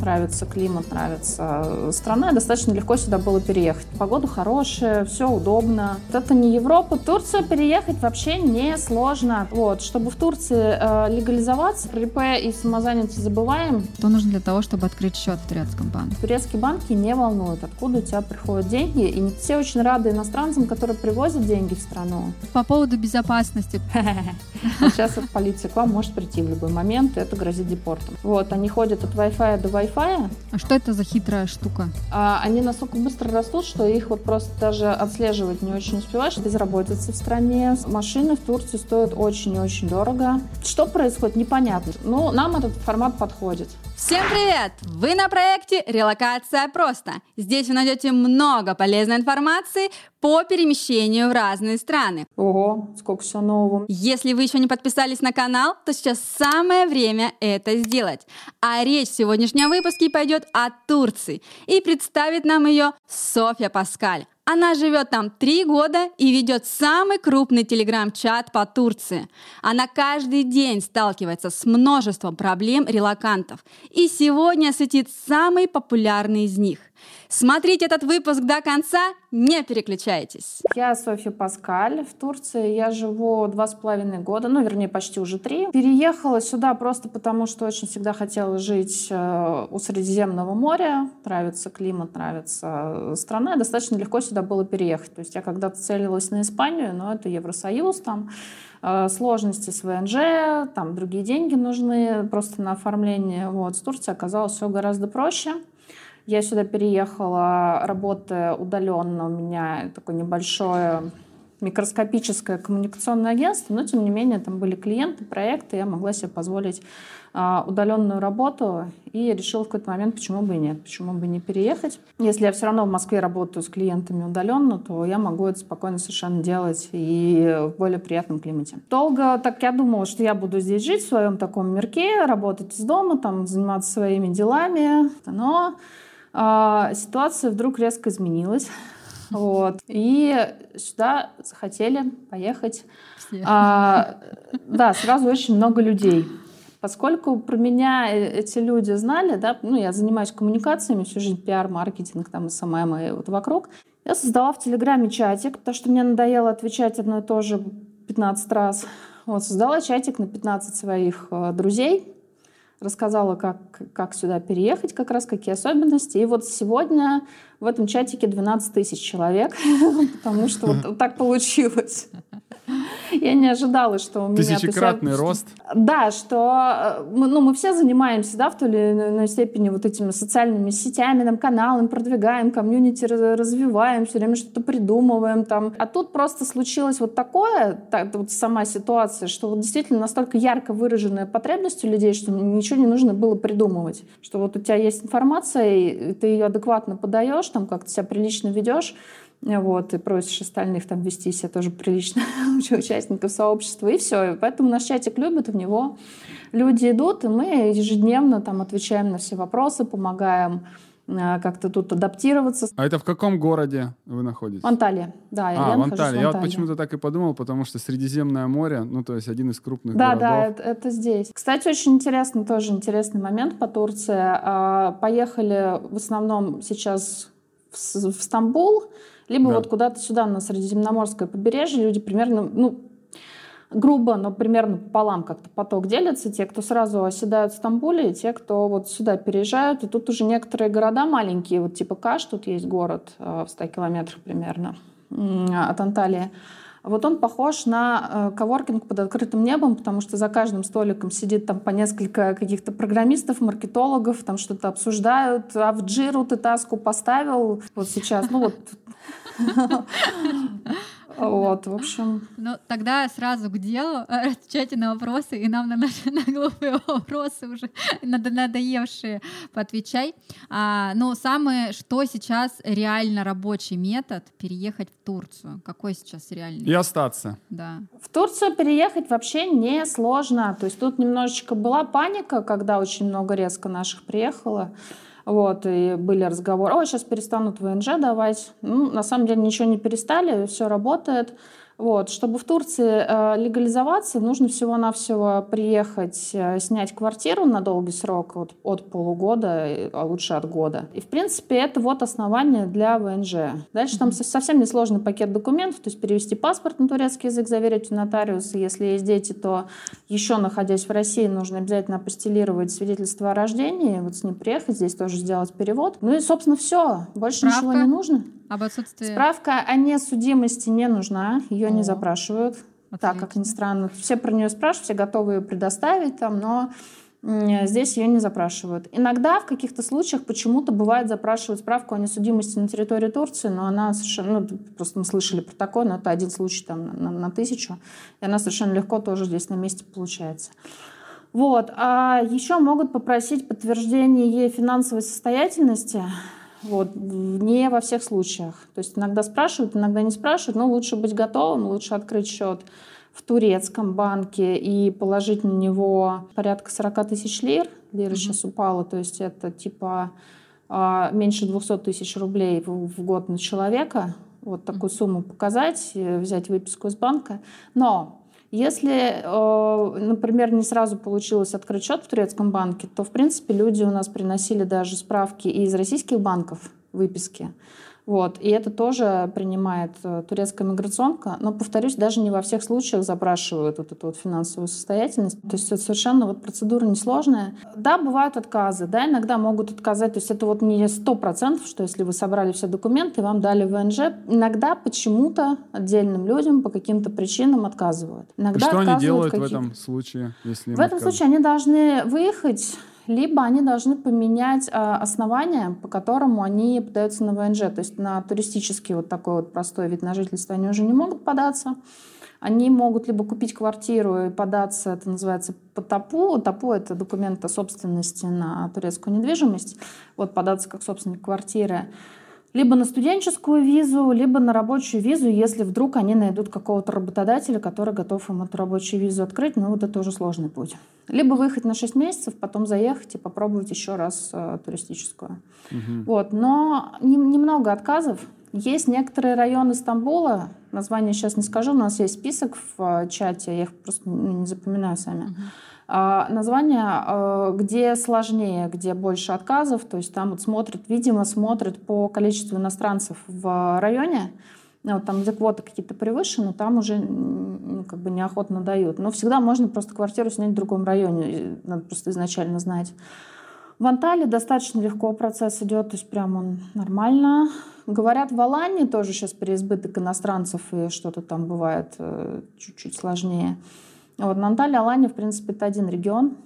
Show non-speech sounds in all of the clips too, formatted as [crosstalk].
нравится климат, нравится страна, достаточно легко сюда было переехать. Погода хорошая, все удобно. Это не Европа. Турцию переехать вообще не сложно. Вот, чтобы в Турции э, легализоваться, про ИП и самозанятость забываем. Что нужно для того, чтобы открыть счет в турецком банке? Турецкие банки не волнуют, откуда у тебя приходят деньги. И не все очень рады иностранцам, которые привозят деньги в страну. По поводу безопасности. [laughs] Сейчас полиция к вам может прийти в любой момент, и это грозит депортом. Вот, они ходят от Wi-Fi до Wi-Fi. А что это за хитрая штука? А, они настолько быстро растут, что их вот просто даже отслеживать не очень успеваешь. Безработица в стране. Машины в Турции стоят очень-очень дорого. Что происходит, непонятно. Ну, нам этот формат подходит. Всем привет! Вы на проекте «Релокация просто». Здесь вы найдете много полезной информации по перемещению в разные страны. Ого, сколько всего нового. Если вы еще не подписались на канал, то сейчас самое время это сделать. А речь в сегодняшнем выпуске пойдет о Турции. И представит нам ее Софья Паскаль. Она живет там три года и ведет самый крупный телеграм-чат по Турции. Она каждый день сталкивается с множеством проблем релакантов. И сегодня осветит самый популярный из них. Смотрите этот выпуск до конца, не переключайтесь. Я Софья Паскаль. В Турции я живу два с половиной года, ну, вернее, почти уже три. Переехала сюда просто потому, что очень всегда хотела жить э, у Средиземного моря. Нравится климат, нравится страна. Достаточно легко сюда было переехать. То есть я когда-то целилась на Испанию, но это Евросоюз, там э, сложности с ВНЖ, там другие деньги нужны просто на оформление. Вот. С Турцией оказалось все гораздо проще. Я сюда переехала, работая удаленно. У меня такое небольшое микроскопическое коммуникационное агентство, но тем не менее там были клиенты, проекты, я могла себе позволить а, удаленную работу и решила в какой-то момент, почему бы и нет, почему бы не переехать. Если я все равно в Москве работаю с клиентами удаленно, то я могу это спокойно совершенно делать и в более приятном климате. Долго так я думала, что я буду здесь жить в своем таком мирке, работать из дома, там, заниматься своими делами, но а, ситуация вдруг резко изменилась. [laughs] Вот. И сюда захотели поехать. А, да, сразу очень много людей. Поскольку про меня э, эти люди знали, да, ну, я занимаюсь коммуникациями всю жизнь, пиар, маркетинг, там, СММ и вот вокруг, я создала в Телеграме чатик, потому что мне надоело отвечать одно и то же 15 раз. Вот, создала чатик на 15 своих э, друзей, рассказала, как, как сюда переехать, как раз какие особенности. И вот сегодня в этом чатике 12 тысяч человек, [laughs] потому что вот так получилось. [laughs] Я не ожидала, что у меня... Тысячекратный рост. Да, что э, мы, ну, мы все занимаемся да, в той или иной степени вот этими социальными сетями, там, каналами, продвигаем, комьюнити развиваем, все время что-то придумываем. Там. А тут просто случилось вот такое, так, вот сама ситуация, что вот действительно настолько ярко выраженная потребность у людей, что ничего не нужно было придумывать. Что вот у тебя есть информация, и ты ее адекватно подаешь, там как-то себя прилично ведешь, вот, и просишь остальных там вести себя тоже прилично, [laughs] участников сообщества, и все. И поэтому наш чатик любит, в него люди идут, и мы ежедневно там отвечаем на все вопросы, помогаем э, как-то тут адаптироваться. А это в каком городе вы находитесь? В Анталии, да. А, я в Анталии. Я вот почему-то так и подумал, потому что Средиземное море, ну, то есть один из крупных да, городов. Да, да, это, это здесь. Кстати, очень интересный, тоже интересный момент по Турции. А, поехали в основном сейчас в, в Стамбул, либо да. вот куда-то сюда, на Средиземноморское побережье, люди примерно, ну, грубо, но примерно пополам как-то поток делится. Те, кто сразу оседают в Стамбуле, и те, кто вот сюда переезжают. И тут уже некоторые города маленькие, вот типа Каш, тут есть город э, в 100 километрах примерно от Анталии. Вот он похож на э, коворкинг под открытым небом, потому что за каждым столиком сидит там по несколько каких-то программистов, маркетологов, там что-то обсуждают. А в джиру ты таску поставил вот сейчас. Ну вот [laughs] вот, в общем. Ну, тогда сразу к делу, [laughs] отвечайте на вопросы, и нам на наши [laughs] на глупые вопросы уже [laughs] надоевшие поотвечай. А, ну, самое, что сейчас реально рабочий метод переехать в Турцию? Какой сейчас реальный? И остаться. Да. В Турцию переехать вообще не сложно. То есть тут немножечко была паника, когда очень много резко наших приехало. Вот, и были разговоры, ой, сейчас перестанут ВНЖ давать. Ну, на самом деле ничего не перестали, все работает. Вот. Чтобы в Турции э, легализоваться, нужно всего-навсего приехать, э, снять квартиру на долгий срок, от, от полугода, а лучше от года. И, в принципе, это вот основание для ВНЖ. Дальше там совсем несложный пакет документов, то есть перевести паспорт на турецкий язык, заверить у нотариуса. Если есть дети, то еще находясь в России, нужно обязательно апостелировать свидетельство о рождении, вот с ним приехать, здесь тоже сделать перевод. Ну и, собственно, все. Больше Справка ничего не нужно. Об отсутствии... Справка о несудимости не нужна, ее не запрашивают. Отлично. Так, как ни странно. Все про нее спрашивают, все готовы ее предоставить, там, но здесь ее не запрашивают. Иногда в каких-то случаях почему-то бывает запрашивают справку о несудимости на территории Турции, но она совершенно, ну, просто мы слышали про такое, но это один случай там на, на, на тысячу, и она совершенно легко тоже здесь на месте получается. Вот. А еще могут попросить подтверждение финансовой состоятельности. Вот. Не во всех случаях. То есть иногда спрашивают, иногда не спрашивают, но лучше быть готовым, лучше открыть счет в турецком банке и положить на него порядка 40 тысяч лир. Лира mm-hmm. сейчас упала, то есть это типа а, меньше 200 тысяч рублей в год на человека. Вот такую сумму показать, э, взять выписку из банка. Но если, э, например, не сразу получилось открыть счет в турецком банке, то, в принципе, люди у нас приносили даже справки из российских банков, выписки. Вот. И это тоже принимает э, турецкая миграционка. Но, повторюсь, даже не во всех случаях запрашивают вот эту вот финансовую состоятельность. То есть это совершенно вот процедура несложная. Да, бывают отказы, да, иногда могут отказать. То есть это вот не сто процентов, что если вы собрали все документы, вам дали ВНЖ. Иногда почему-то отдельным людям по каким-то причинам отказывают. Иногда что они делают в этом случае? Если в этом случае они должны выехать либо они должны поменять а, основания, по которому они подаются на ВНЖ. То есть на туристический вот такой вот простой вид на жительство они уже не могут податься. Они могут либо купить квартиру и податься, это называется по ТАПУ. ТАПУ — это документ о собственности на турецкую недвижимость. Вот податься как собственник квартиры либо на студенческую визу, либо на рабочую визу, если вдруг они найдут какого-то работодателя, который готов им эту рабочую визу открыть, ну вот это уже сложный путь. Либо выехать на 6 месяцев, потом заехать и попробовать еще раз э, туристическую. Угу. Вот. Но не, немного отказов. Есть некоторые районы Стамбула, название сейчас не скажу, у нас есть список в э, чате, я их просто не запоминаю сами. Угу название, а, где сложнее, где больше отказов, то есть там вот смотрят, видимо, смотрят по количеству иностранцев в районе, ну, вот там, где квоты какие-то превышены, там уже ну, как бы неохотно дают. Но всегда можно просто квартиру снять в другом районе, надо просто изначально знать. В Анталии достаточно легко процесс идет, то есть прям он нормально. Говорят, в Алании тоже сейчас переизбыток иностранцев, и что-то там бывает э, чуть-чуть сложнее. Вот на Анталии, Алания, в принципе, это один регион.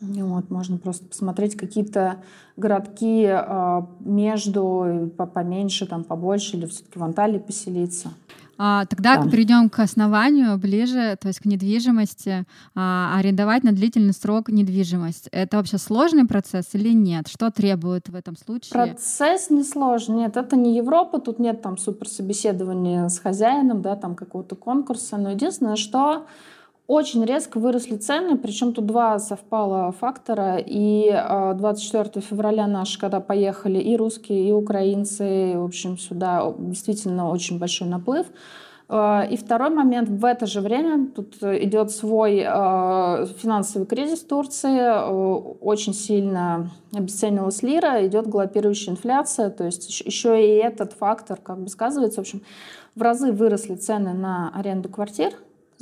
Вот, можно просто посмотреть какие-то городки э, между, поменьше, там, побольше, или все-таки в Анталии поселиться. А, тогда да. перейдем к основанию ближе, то есть к недвижимости. А, арендовать на длительный срок недвижимость. Это вообще сложный процесс или нет? Что требует в этом случае? Процесс не сложный. Нет, это не Европа, тут нет там супер собеседования с хозяином, да, там какого-то конкурса. Но единственное, что очень резко выросли цены, причем тут два совпало фактора. И 24 а, февраля наши, когда поехали и русские, и украинцы, в общем, сюда действительно очень большой наплыв. А, и второй момент, в это же время тут идет свой а, финансовый кризис Турции, очень сильно обесценилась лира, идет галопирующая инфляция, то есть еще и этот фактор как бы сказывается. В общем, в разы выросли цены на аренду квартир,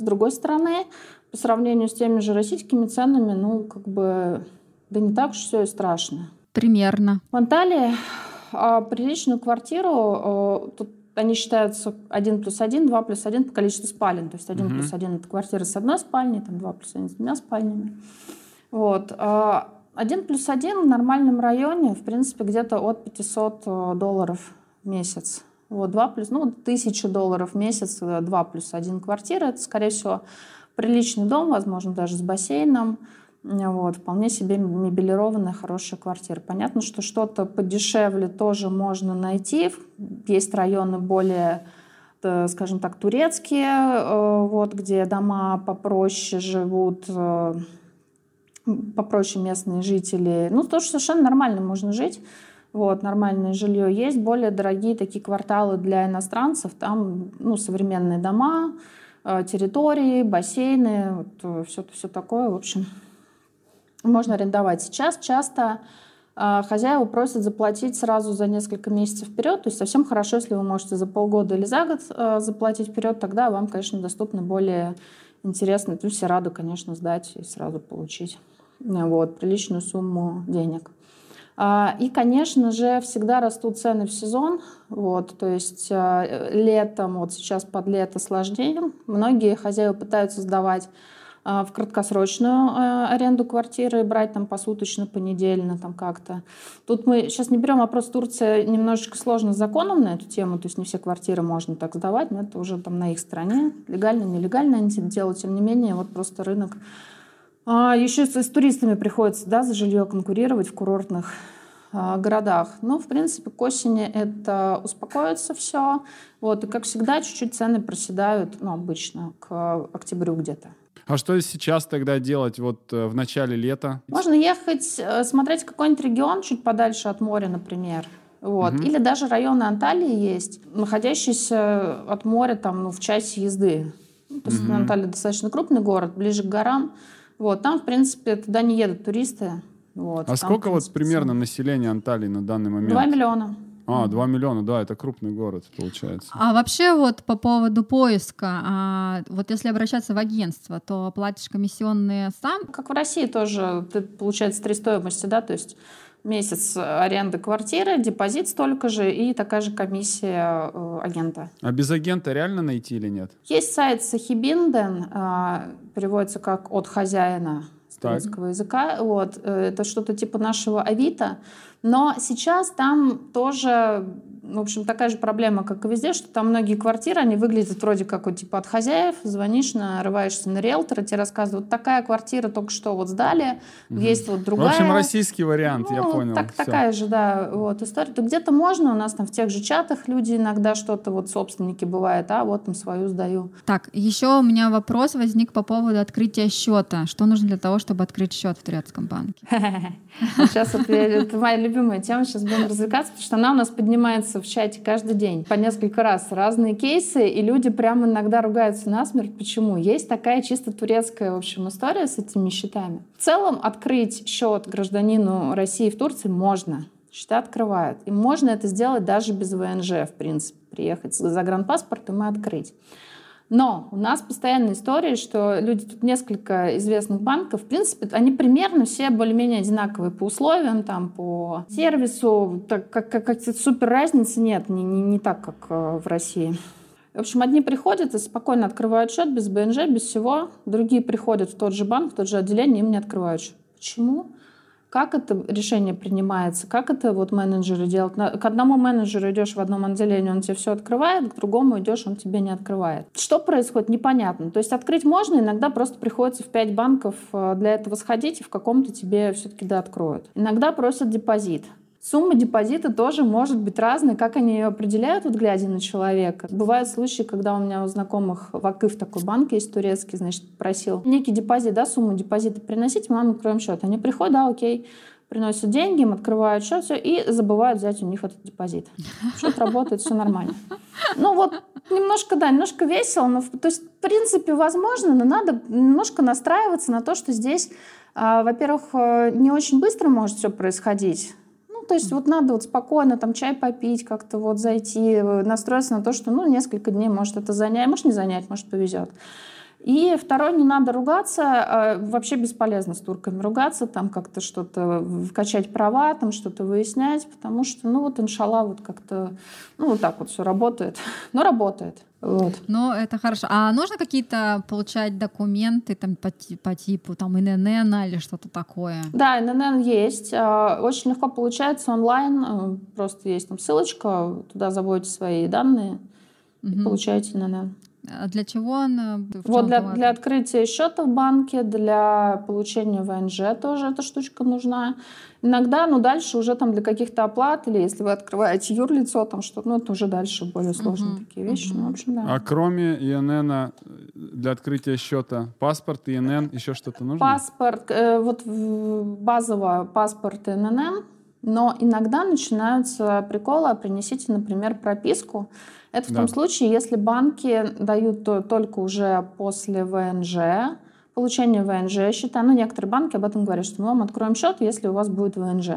с другой стороны, по сравнению с теми же российскими ценами, ну, как бы, да не так уж все и страшно. Примерно. В Анталии а, приличную квартиру, а, тут они считаются 1 плюс 1, 2 плюс 1 по количеству спален. То есть 1 угу. плюс 1 это квартира с одной спальней, там 2 плюс 1 с двумя спальнями. Вот. А, 1 плюс 1 в нормальном районе, в принципе, где-то от 500 э, долларов в месяц. Вот, 2 плюс, ну, 1000 долларов в месяц, 2 э, плюс 1 квартира. Это, скорее всего, приличный дом, возможно, даже с бассейном. Вот, вполне себе мебелированная хорошая квартира. Понятно, что что-то подешевле тоже можно найти. Есть районы более, э, скажем так, турецкие, э, вот, где дома попроще живут, попроще местные жители. Ну, тоже совершенно нормально можно жить. Вот, нормальное жилье есть. Более дорогие такие кварталы для иностранцев. Там ну, современные дома, э, территории, бассейны, вот, все, все такое. В общем, можно арендовать. Сейчас часто э, хозяева просят заплатить сразу за несколько месяцев вперед. То есть совсем хорошо, если вы можете за полгода или за год э, заплатить вперед, тогда вам, конечно, доступны более интересные. То есть все рады, конечно, сдать и сразу получить вот, приличную сумму денег. А, и, конечно же, всегда растут цены в сезон. Вот, то есть а, летом, вот сейчас под лето сложнее. Многие хозяева пытаются сдавать а, в краткосрочную аренду квартиры, брать там посуточно, понедельно, там как-то. Тут мы сейчас не берем вопрос Турция немножечко сложно с законом на эту тему, то есть не все квартиры можно так сдавать, но это уже там на их стороне. Легально, нелегально они это делают, тем не менее, вот просто рынок а еще с, с туристами приходится да, за жилье конкурировать в курортных а, городах. Но, в принципе, к осени это успокоится все. Вот, и, как всегда, чуть-чуть цены проседают, ну, обычно, к октябрю где-то. А что сейчас тогда делать вот э, в начале лета? Можно ехать, э, смотреть какой-нибудь регион чуть подальше от моря, например. Вот. Угу. Или даже районы Анталии есть, находящиеся от моря там, ну, в часе езды. Ну, то есть угу. Анталия достаточно крупный город, ближе к горам. Вот, там, в принципе, туда не едут туристы. Вот, а там, сколько принципе, вот примерно населения Анталии на данный момент? Два миллиона. А, 2 миллиона, да, это крупный город, получается. А вообще вот по поводу поиска, а, вот если обращаться в агентство, то платишь комиссионные сам? Как в России тоже, ты, получается, три стоимости, да, то есть месяц аренды квартиры, депозит столько же и такая же комиссия э, агента. А без агента реально найти или нет? Есть сайт Сахибинден, э, переводится как «от хозяина» с турецкого языка. Вот, э, это что-то типа нашего Авито. Но сейчас там тоже в общем, такая же проблема, как и везде, что там многие квартиры, они выглядят вроде как вот, типа от хозяев, звонишь, нарываешься на риэлтора, тебе рассказывают, вот такая квартира только что вот сдали, угу. есть вот другая. В общем, российский вариант, ну, я понял. Так, такая же, да, вот история. То где-то можно, у нас там в тех же чатах люди иногда что-то, вот собственники бывают, а вот там свою сдаю. Так, еще у меня вопрос возник по поводу открытия счета. Что нужно для того, чтобы открыть счет в турецком банке? [laughs] Сейчас это [laughs] моя любимая тема, сейчас будем развлекаться, потому что она у нас поднимается в чате каждый день по несколько раз разные кейсы, и люди прямо иногда ругаются насмерть. Почему? Есть такая чисто турецкая, в общем, история с этими счетами. В целом открыть счет гражданину России в Турции можно. Счета открывают. И можно это сделать даже без ВНЖ, в принципе. Приехать за загранпаспортом и открыть. Но у нас постоянная история, что люди, тут несколько известных банков, в принципе, они примерно все более-менее одинаковые по условиям, там, по сервису, так, как, как, как супер разницы нет, не, не, не так, как э, в России. В общем, одни приходят и спокойно открывают счет без БНЖ, без всего. Другие приходят в тот же банк, в тот же отделение, им не открывают счет. Почему? Как это решение принимается, как это вот менеджеры делают. К одному менеджеру идешь в одном отделении, он тебе все открывает, к другому идешь, он тебе не открывает. Что происходит, непонятно. То есть открыть можно, иногда просто приходится в пять банков э, для этого сходить, и в каком-то тебе все-таки да откроют. Иногда просят депозит. Сумма депозита тоже может быть разной. Как они ее определяют, вот глядя на человека? Бывают случаи, когда у меня у знакомых в Акыф такой банк есть турецкий, значит, просил некий депозит, да, сумму депозита приносить, мы вам откроем счет. Они приходят, да, окей, приносят деньги, им открывают счет, все, и забывают взять у них этот депозит. Счет работает, все нормально. Ну вот, немножко, да, немножко весело, но, то есть, в принципе, возможно, но надо немножко настраиваться на то, что здесь, а, во-первых, э, не очень быстро может все происходить, то есть вот надо вот спокойно там чай попить, как-то вот зайти, э, настроиться на то, что ну несколько дней может это занять, может не занять, может повезет. И второе, не надо ругаться, а вообще бесполезно с турками ругаться, там как-то что-то качать права, там что-то выяснять, потому что, ну вот, иншалла, вот как-то, ну вот так вот все работает, [laughs] но работает. Вот. Ну, это хорошо. А нужно какие-то получать документы там, по, по типу там, ИНН или что-то такое? Да, ИНН есть. А, очень легко получается онлайн. Э, просто есть там ссылочка, туда заводите свои данные угу. и получаете ИНН. А для чего он? Вот для, для открытия счета в банке, для получения ВНЖ тоже эта штучка нужна. Иногда, ну, дальше уже там для каких-то оплат, или если вы открываете юрлицо, там что-то, ну, это уже дальше более сложные uh-huh. такие вещи. Uh-huh. Ну, в общем, да. А кроме ИНН э, для открытия счета, паспорт, ИНН, еще что-то нужно? Паспорт, э, вот базово паспорт ИНН, Но иногда начинаются приколы, а принесите, например, прописку. Это в да. том случае, если банки дают только уже после ВНЖ, получения ВНЖ счета. Ну, некоторые банки об этом говорят, что мы вам откроем счет, если у вас будет ВНЖ.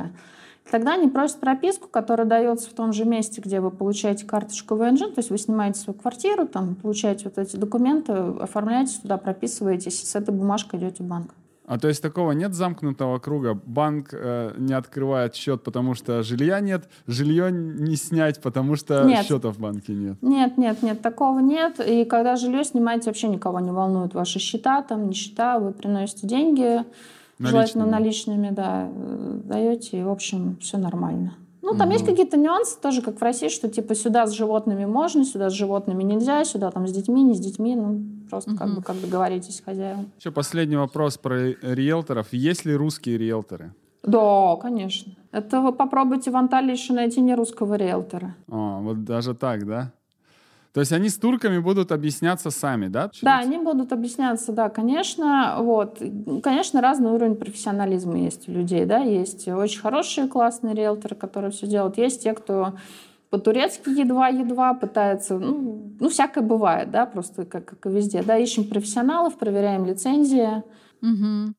Тогда они просят прописку, которая дается в том же месте, где вы получаете карточку ВНЖ, то есть вы снимаете свою квартиру, там, получаете вот эти документы, оформляете туда, прописываетесь, и с этой бумажкой идете в банк. А то есть такого нет замкнутого круга? Банк э, не открывает счет, потому что жилья нет, жилье не снять, потому что нет. счета в банке нет. Нет, нет, нет, такого нет. И когда жилье снимаете, вообще никого не волнует ваши счета, там не счета, вы приносите деньги, наличными. желательно наличными, да, даете, и, в общем, все нормально. Ну, там угу. есть какие-то нюансы, тоже как в России, что типа сюда с животными можно, сюда с животными нельзя, сюда там с детьми, не с детьми, ну, просто угу. как бы как договоритесь с хозяином. Еще последний вопрос про риэлторов. Есть ли русские риэлторы? Да, конечно. Это вы попробуйте в Анталии еще найти не русского риэлтора. О, вот даже так, да? То есть они с турками будут объясняться сами, да? Да, они будут объясняться, да, конечно. Вот. Конечно, разный уровень профессионализма есть у людей, да. Есть очень хорошие, классные риэлторы, которые все делают. Есть те, кто по-турецки едва-едва пытается, ну, ну, всякое бывает, да, просто как, как и везде, да, ищем профессионалов, проверяем лицензии. Угу.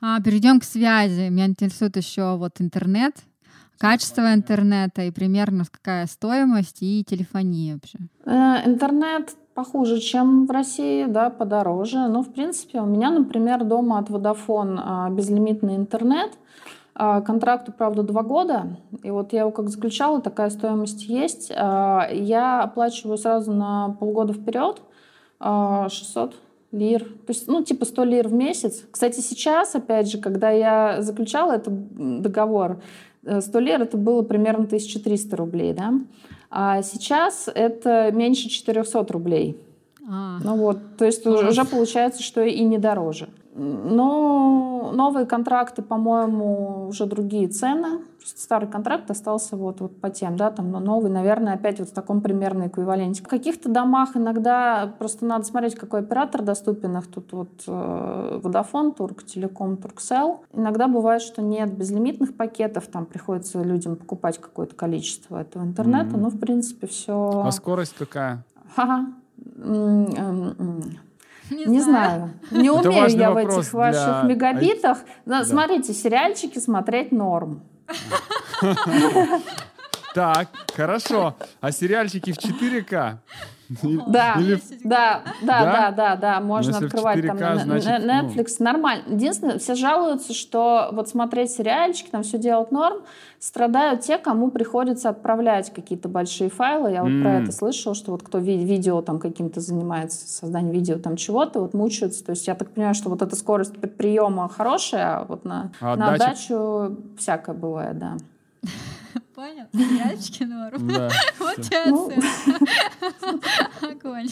А, перейдем к связи. Меня интересует еще вот интернет качество интернета и примерно какая стоимость и телефония вообще? Э, интернет похуже, чем в России, да, подороже. Но, в принципе, у меня, например, дома от Vodafone а, безлимитный интернет. А, контракту, правда, два года. И вот я его как заключала, такая стоимость есть. А, я оплачиваю сразу на полгода вперед 600 лир. То есть, ну, типа 100 лир в месяц. Кстати, сейчас, опять же, когда я заключала этот договор, 100 э, лир это было примерно 1300 рублей, да? А сейчас это меньше 400 рублей. А. Ну вот, то есть уже получается, что и не дороже. Но новые контракты, по-моему, уже другие цены. Старый контракт остался вот, вот по тем, да, там, но новый, наверное, опять вот в таком примерно эквиваленте. В каких-то домах иногда просто надо смотреть, какой оператор доступен. Их тут вот э, Vodafone, Турк, Телеком, Турксел. Иногда бывает, что нет безлимитных пакетов, там приходится людям покупать какое-то количество этого интернета, mm-hmm. но в принципе все... А скорость какая? Ага. [laughs] Не, не знаю. знаю. Не умею я в этих ваших мегабитах. Да. Смотрите, сериальчики смотреть норм. [laughs] Так, хорошо. А сериальчики в 4К? Да, Или... да, да, да, да, да, можно открывать там значит, Netflix, ну... нормально. Единственное, все жалуются, что вот смотреть сериальчики, там все делать норм, страдают те, кому приходится отправлять какие-то большие файлы. Я вот про это слышала, что вот кто ви- видео там каким-то занимается, созданием видео там чего-то, вот мучаются. То есть я так понимаю, что вот эта скорость приема хорошая, а вот на, а на отдачу всякое бывает, да. Понял? Сериальчики норм. [laughs] Вот тебе ну. [laughs] Огонь.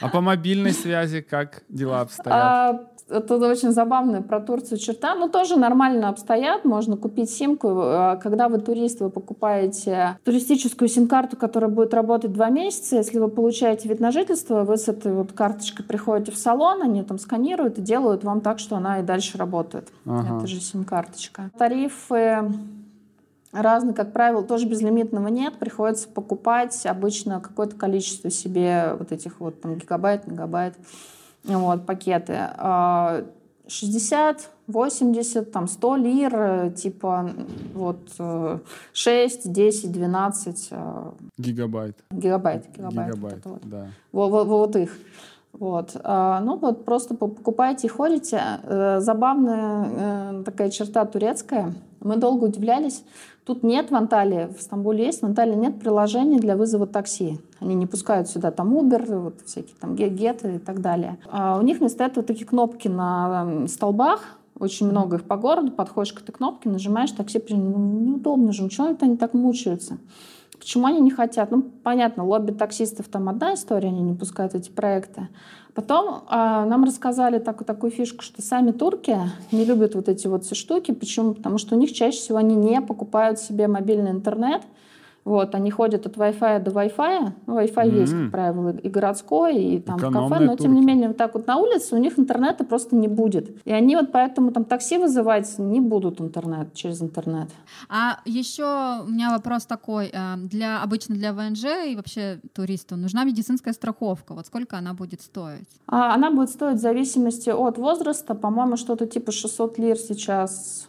А по мобильной связи как дела обстоят? Это очень забавная про Турцию черта. Ну, тоже нормально обстоят. Можно купить симку. А, когда вы турист, вы покупаете туристическую сим-карту, которая будет работать два месяца. Если вы получаете вид на жительство, вы с этой вот карточкой приходите в салон, они там сканируют и делают вам так, что она и дальше работает. Ага. Это же сим-карточка. Тарифы разные, как правило, тоже безлимитного нет, приходится покупать обычно какое-то количество себе вот этих вот там гигабайт, мегабайт, вот, пакеты. 60, а, 80, там 100 лир, типа вот 6, 10, 12. Гигабайт. Гигабайт, гигабайт. Гигабайт, вот, да. Вот, вот, вот их. Вот. А, ну вот просто покупайте и ходите. Э, забавная э, такая черта турецкая. Мы долго удивлялись, Тут нет в Анталии, в Стамбуле есть, в Анталии нет приложений для вызова такси. Они не пускают сюда там Uber, вот всякие там геты и так далее. А у них вместо этого такие кнопки на столбах, очень много их по городу, подходишь к этой кнопке, нажимаешь, такси, ну, неудобно же, почему они так мучаются? Почему они не хотят? Ну, понятно, лобби таксистов там одна история, они не пускают эти проекты. Потом э, нам рассказали так, такую фишку, что сами турки не любят вот эти вот все штуки. Почему? Потому что у них чаще всего они не покупают себе мобильный интернет, Вот, они ходят от Wi-Fi до Wi-Fi. Ну, Wi-Fi mm-hmm. есть, как правило, и городской, и там Экономные в кафе, но турки. тем не менее вот так вот на улице у них интернета просто не будет. И они вот поэтому там такси вызывать не будут интернет через интернет. А еще у меня вопрос такой: э, для обычно для ВНЖ и вообще туристу нужна медицинская страховка. Вот сколько она будет стоить? А, она будет стоить в зависимости от возраста, по-моему, что-то типа 600 лир сейчас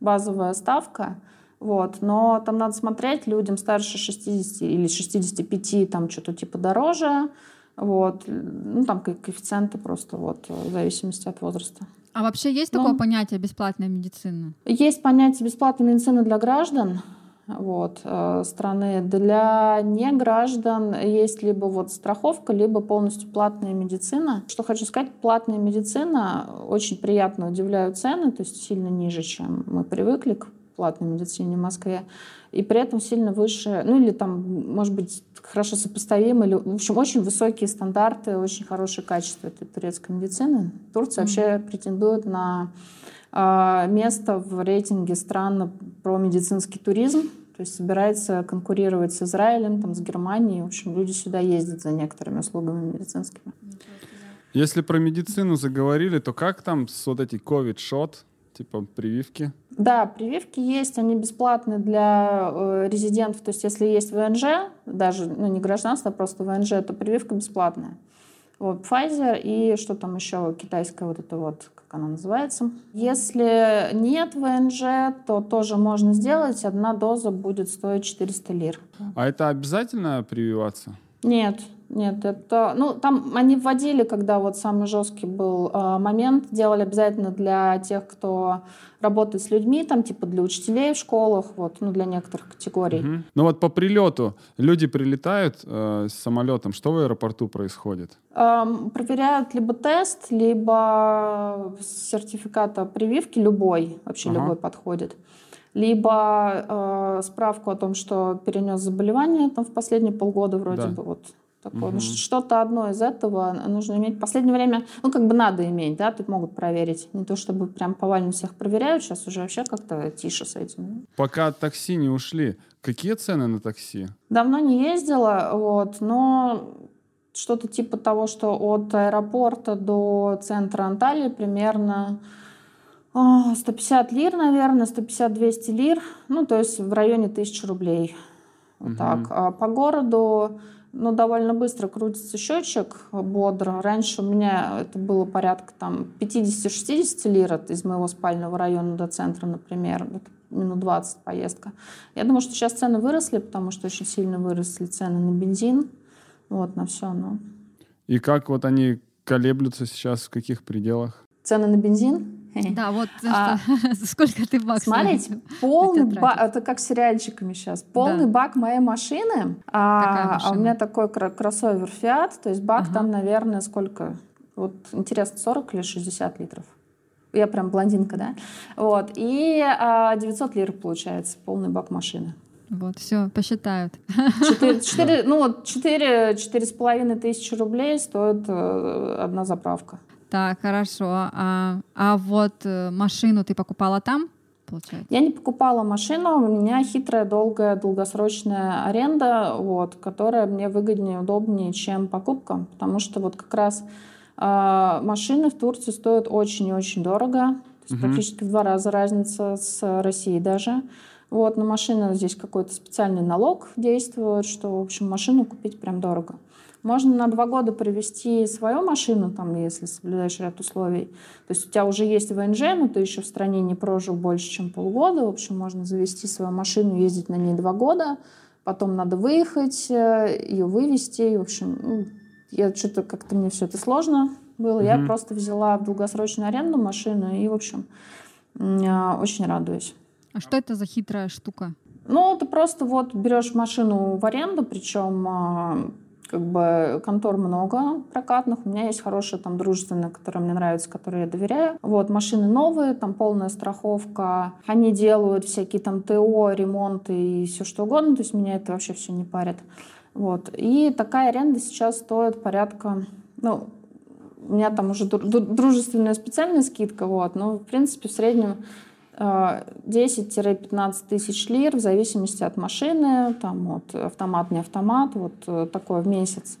базовая ставка. Вот. Но там надо смотреть людям старше 60 или 65, там что-то типа дороже. Вот. Ну, там коэффициенты просто вот, в зависимости от возраста. А вообще есть Но... такое понятие бесплатная медицина? Есть понятие бесплатной медицины для граждан вот, э, страны. Для неграждан есть либо вот страховка, либо полностью платная медицина. Что хочу сказать, платная медицина очень приятно удивляют цены, то есть сильно ниже, чем мы привыкли к платной медицине в Москве, и при этом сильно выше, ну или там, может быть, хорошо сопоставимы, или, в общем, очень высокие стандарты, очень хорошее качество этой турецкой медицины. Турция mm-hmm. вообще претендует на э, место в рейтинге стран про медицинский туризм, то есть собирается конкурировать с Израилем, там, с Германией. В общем, люди сюда ездят за некоторыми услугами медицинскими. Если про медицину заговорили, то как там с вот эти COVID-шот, типа прививки? Да, прививки есть, они бесплатны для э, резидентов. То есть если есть ВНЖ, даже ну, не гражданство, а просто ВНЖ, то прививка бесплатная. Вот, Pfizer и что там еще, китайская вот это вот, как она называется. Если нет ВНЖ, то тоже можно сделать. Одна доза будет стоить 400 лир. А это обязательно прививаться? Нет, нет, это, ну, там они вводили, когда вот самый жесткий был э, момент, делали обязательно для тех, кто работает с людьми, там, типа для учителей в школах, вот, ну, для некоторых категорий. Угу. Ну вот по прилету люди прилетают э, с самолетом, что в аэропорту происходит? Эм, проверяют либо тест, либо сертификат о прививке, любой, вообще ага. любой подходит либо э, справку о том, что перенес заболевание там в последние полгода вроде да. бы вот такое. Угу. что-то одно из этого нужно иметь. В последнее время, ну, как бы надо иметь, да, тут могут проверить. Не то чтобы прям повально всех проверяют, сейчас уже вообще как-то тише с этим. Пока от такси не ушли, какие цены на такси? Давно не ездила, вот, но что-то типа того, что от аэропорта до центра Анталии примерно 150 лир, наверное, 150-200 лир, ну, то есть в районе 1000 рублей. Вот угу. так. А по городу ну, довольно быстро крутится счетчик бодро. Раньше у меня это было порядка там 50-60 лир из моего спального района до центра, например. Это минут 20 поездка. Я думаю, что сейчас цены выросли, потому что очень сильно выросли цены на бензин. Вот, на все. Но... И как вот они колеблются сейчас, в каких пределах? Цены на бензин? [laughs] Да, вот а, [laughs] сколько ты баксов? Смотрите, полный бак, это как с сериальчиками сейчас, полный да. бак моей машины, а, машина? а у меня такой кроссовер Fiat, то есть бак ага. там, наверное, сколько? Вот интересно, 40 или 60 литров? Я прям блондинка, да? Вот. И а, 900 лир получается, полный бак машины. Вот, все, посчитают. 4, 4, [laughs] ну, 4, 4,5 тысячи рублей стоит э, одна заправка. Так, хорошо. А, а вот э, машину ты покупала там? Получается? Я не покупала машину, у меня хитрая, долгая, долгосрочная аренда, вот, которая мне выгоднее, удобнее, чем покупка, потому что вот как раз э, машины в Турции стоят очень-очень дорого, то есть угу. практически в два раза разница с Россией даже. Вот, на машину здесь какой-то специальный налог действует, что, в общем, машину купить прям дорого. Можно на два года привести свою машину, там, если соблюдаешь ряд условий. То есть у тебя уже есть ВНЖ, но ты еще в стране не прожил больше, чем полгода. В общем, можно завести свою машину, ездить на ней два года. Потом надо выехать, э, ее вывести. И, в общем, ну, я что-то как-то мне все это сложно было. Mm-hmm. Я просто взяла в долгосрочную аренду машину и, в общем, очень радуюсь. А что это за хитрая штука? Ну, ты просто вот берешь машину в аренду, причем а, как бы контор много прокатных. У меня есть хорошие там дружественные, которые мне нравятся, которые я доверяю. Вот, машины новые, там полная страховка. Они делают всякие там ТО, ремонты и все что угодно. То есть меня это вообще все не парит. Вот. И такая аренда сейчас стоит порядка, ну, у меня там уже дружественная специальная скидка, вот, но, в принципе, в среднем 10-15 тысяч лир в зависимости от машины, там вот автомат, не автомат, вот э, такое в месяц.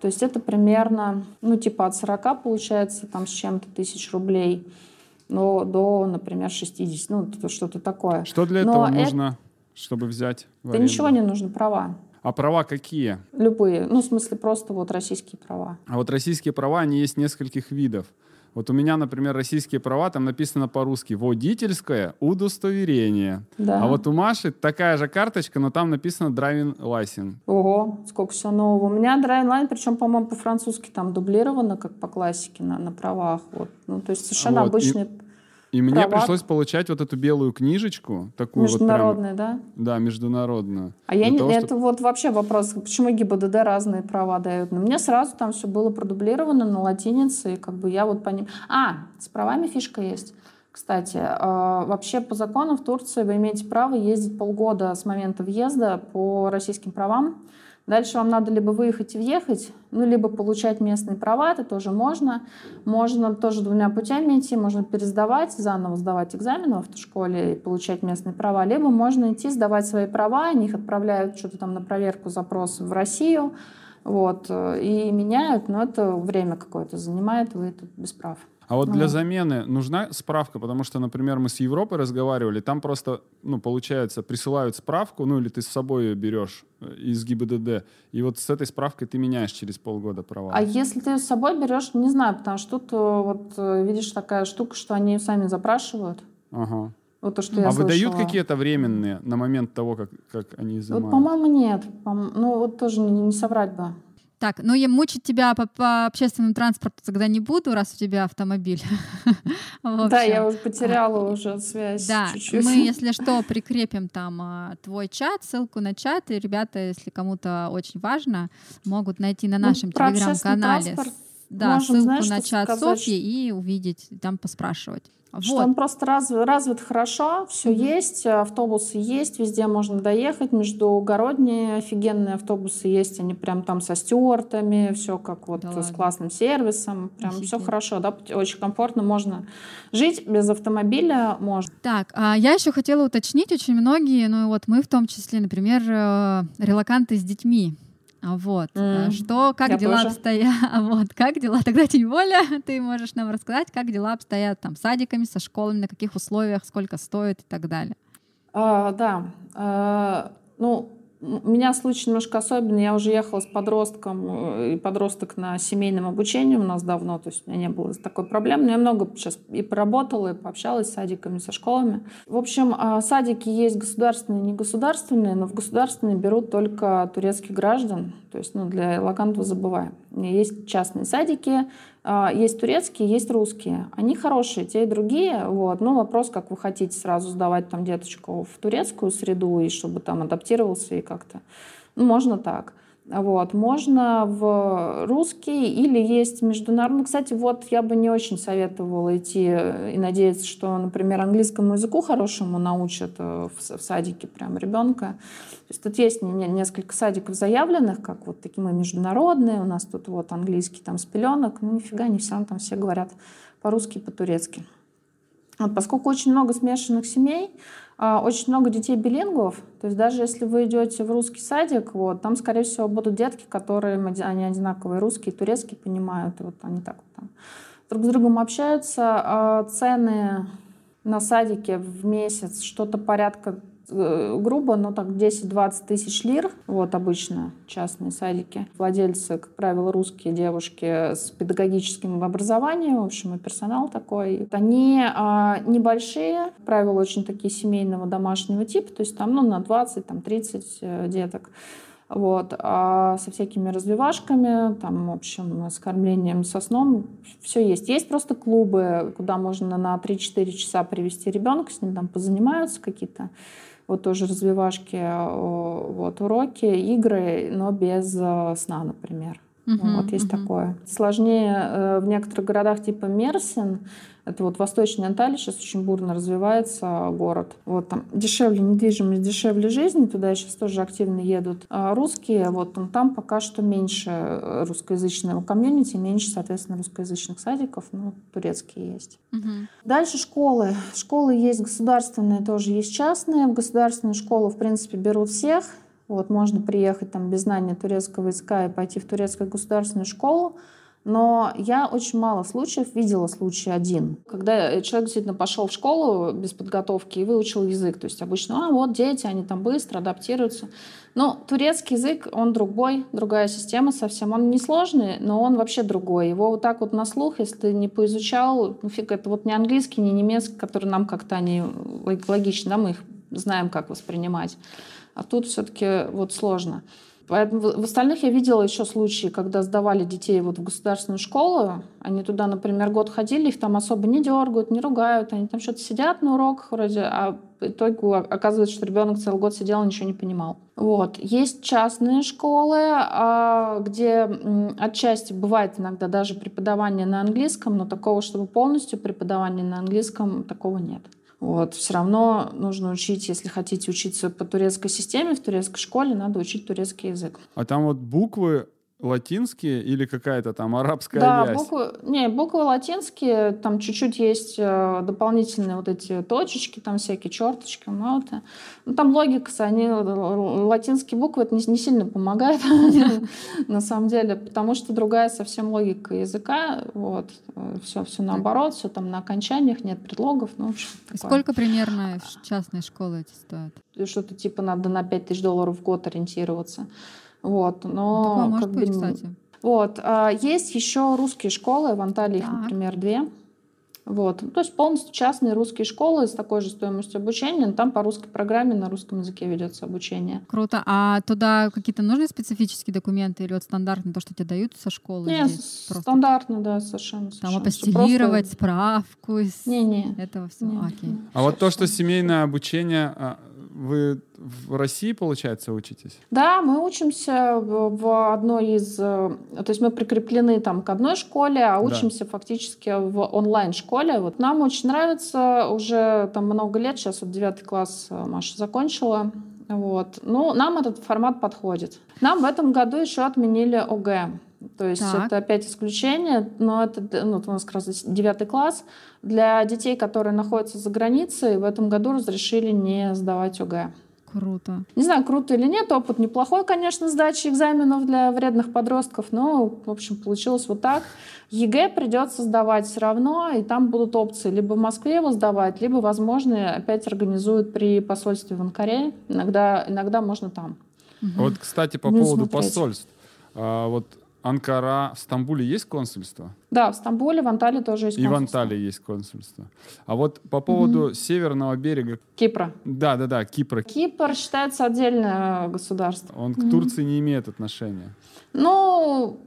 То есть это примерно, ну, типа от 40 получается, там с чем-то тысяч рублей, но до, например, 60, ну, что-то такое. Что для этого но нужно, это... чтобы взять? Да ничего не нужно, права. А права какие? Любые. Ну, в смысле, просто вот российские права. А вот российские права, они есть нескольких видов. Вот у меня, например, российские права, там написано по-русски «водительское удостоверение». Да. А вот у Маши такая же карточка, но там написано «driving license». Ого, сколько всего нового. У меня driving license, причем, по-моему, по-французски там дублировано, как по классике на, на правах. Вот. Ну, то есть совершенно вот. обычный... И и мне права. пришлось получать вот эту белую книжечку, такую международную, вот прям, да? Да, международную. А я не, того, это что... вот вообще вопрос, почему ГИБДД разные права дают? Но мне сразу там все было продублировано на латинице, и как бы я вот по ним... А, с правами фишка есть. Кстати, э, вообще по закону в Турции вы имеете право ездить полгода с момента въезда по российским правам. Дальше вам надо либо выехать и въехать, ну, либо получать местные права, это тоже можно. Можно тоже двумя путями идти, можно пересдавать, заново сдавать экзамены в автошколе и получать местные права, либо можно идти сдавать свои права, они их отправляют что-то там на проверку, запрос в Россию, вот, и меняют, но это время какое-то занимает, вы тут без прав. А вот для замены нужна справка, потому что, например, мы с Европой разговаривали, там просто, ну, получается, присылают справку, ну, или ты с собой ее берешь э, из ГИБДД, и вот с этой справкой ты меняешь через полгода права. А если ты с собой берешь, не знаю, потому что тут э, вот э, видишь такая штука, что они сами запрашивают. Ага. Вот то, что я а слышала. выдают какие-то временные на момент того, как, как они изымают? Вот, по-моему, нет. По ну, вот тоже не, не соврать бы. Так, ну я мучить тебя по, по общественному транспорту тогда не буду, раз у тебя автомобиль. [laughs] Да, я уже потеряла уже связь Да, мы, [laughs] если что, прикрепим там а, твой чат, ссылку на чат, и ребята, если кому-то очень важно, могут найти на ну, нашем телеграм-канале да, ссылку на чат Софьи и увидеть, там поспрашивать. Что вот. он просто развит, развит хорошо, все mm-hmm. есть, автобусы есть, везде можно доехать, междугородние офигенные автобусы есть, они прям там со стюартами, все как вот да с ладно. классным сервисом, прям Офигеть. все хорошо, да, очень комфортно, можно жить без автомобиля, можно. Так, а я еще хотела уточнить, очень многие, ну вот мы в том числе, например, э, релаканты с детьми, вот. Mm. Что, как Я дела тоже. обстоят? [laughs] Вот, как дела? Тогда тем более [laughs] ты можешь нам рассказать, как дела обстоят там с садиками, со школами, на каких условиях, сколько стоит и так далее. А, да. А, ну, у меня случай немножко особенный. Я уже ехала с подростком, э, и подросток на семейном обучении у нас давно, то есть у меня не было такой проблемы. Но я много сейчас и поработала, и пообщалась с садиками, со школами. В общем, а, садики есть государственные и негосударственные, но в государственные берут только турецких граждан, то есть ну, для Лагантова забываем. Есть частные садики, есть турецкие, есть русские. Они хорошие, те и другие. Вот. Но вопрос, как вы хотите сразу сдавать там деточку в турецкую среду, и чтобы там адаптировался и как-то. Ну, можно так. Вот. Можно в русский или есть международный. Ну, кстати, вот я бы не очень советовала идти и надеяться, что, например, английскому языку хорошему научат э, в, в садике прям ребенка. То есть тут есть несколько садиков заявленных, как вот такие мы международные. У нас тут вот английский там с пеленок. Ну нифига, не все там все говорят по-русски по-турецки. Вот, поскольку очень много смешанных семей, а, очень много детей билингвов, то есть даже если вы идете в русский садик, вот, там, скорее всего, будут детки, которые они одинаковые, русские турецкие понимают, и вот они так вот там друг с другом общаются. А цены на садике в месяц что-то порядка грубо, но так 10-20 тысяч лир, вот обычно частные садики. Владельцы, как правило, русские девушки с педагогическим образованием, в общем, и персонал такой. Они а, небольшие, как правило, очень такие семейного домашнего типа, то есть там ну, на 20-30 там, 30 э, деток. Вот. А со всякими развивашками, там, в общем, с кормлением со сном, все есть. Есть просто клубы, куда можно на 3-4 часа привести ребенка, с ним там позанимаются какие-то вот тоже развивашки, вот уроки, игры, но без э, сна, например. Угу, вот есть угу. такое. Сложнее э, в некоторых городах типа Мерсин, это вот восточный Анталия, сейчас очень бурно развивается город. Вот там дешевле недвижимость, дешевле жизнь, туда сейчас тоже активно едут. А русские, вот там, там пока что меньше э, русскоязычного комьюнити, меньше, соответственно, русскоязычных садиков, ну, турецкие есть. Угу. Дальше школы. Школы есть государственные, тоже есть частные. В государственную школу, в принципе, берут всех. Вот можно приехать там без знания турецкого языка и пойти в турецкую государственную школу. Но я очень мало случаев видела случай один, когда человек действительно пошел в школу без подготовки и выучил язык. То есть обычно, а вот дети, они там быстро адаптируются. Но турецкий язык, он другой, другая система совсем. Он не сложный, но он вообще другой. Его вот так вот на слух, если ты не поизучал, ну фиг, это вот не английский, не немецкий, который нам как-то они логично, да, мы их знаем, как воспринимать. А тут все-таки вот сложно. Поэтому в остальных я видела еще случаи, когда сдавали детей вот в государственную школу. Они туда, например, год ходили, их там особо не дергают, не ругают. Они там что-то сидят на уроках вроде, а в итоге оказывается, что ребенок целый год сидел и ничего не понимал. Вот. Есть частные школы, а, где отчасти бывает иногда даже преподавание на английском, но такого, чтобы полностью преподавание на английском, такого нет. Вот. Все равно нужно учить, если хотите учиться по турецкой системе, в турецкой школе, надо учить турецкий язык. А там вот буквы латинские или какая-то там арабская да, вязь? буквы, не, буквы латинские, там чуть-чуть есть э, дополнительные вот эти точечки, там всякие черточки, ну, это, ну там логика, они, латинские буквы, это не, не сильно помогает [laughs] на самом деле, потому что другая совсем логика языка, вот, все, все наоборот, все там на окончаниях, нет предлогов, ну, в общем, Сколько примерно частные школы эти стоят? Что-то типа надо на 5000 долларов в год ориентироваться. Вот, но Такое может быть, бы, кстати. Вот. А есть еще русские школы, в Анталии их, например, две. Вот. То есть полностью частные русские школы с такой же стоимостью обучения, но там по русской программе на русском языке ведется обучение. Круто. А туда какие-то нужны специфические документы или вот стандартно то, что тебе дают со школы? Нет, здесь? стандартно, да, совершенно. Там совершенно. апостилировать просто... справку из не, не. этого всего. Не, Окей. Не. А вот то, что семейное обучение а, вы в России, получается, учитесь? Да, мы учимся в одной из... Э, то есть мы прикреплены там к одной школе, а учимся да. фактически в онлайн-школе. Вот нам очень нравится уже там много лет, сейчас вот девятый класс э, Маша закончила. Вот. Ну, нам этот формат подходит. Нам в этом году еще отменили ОГЭ. То есть так. это опять исключение, но это ну, у нас как раз девятый класс. Для детей, которые находятся за границей, в этом году разрешили не сдавать ОГЭ. Круто. Не знаю, круто или нет, опыт неплохой, конечно, сдачи экзаменов для вредных подростков, но, в общем, получилось вот так. ЕГЭ придется сдавать все равно, и там будут опции либо в Москве его сдавать, либо, возможно, опять организуют при посольстве в Анкаре. Иногда, иногда можно там. Угу. Вот, кстати, по Будем поводу смотреть. посольств. А, вот Анкара, в Стамбуле есть консульство? Да, в Стамбуле, в Анталии тоже есть консульство. И в Анталии есть консульство. А вот по поводу угу. северного берега... Кипра. Да, да, да, Кипра. Кипр считается отдельное государство. Он к угу. Турции не имеет отношения. Ну,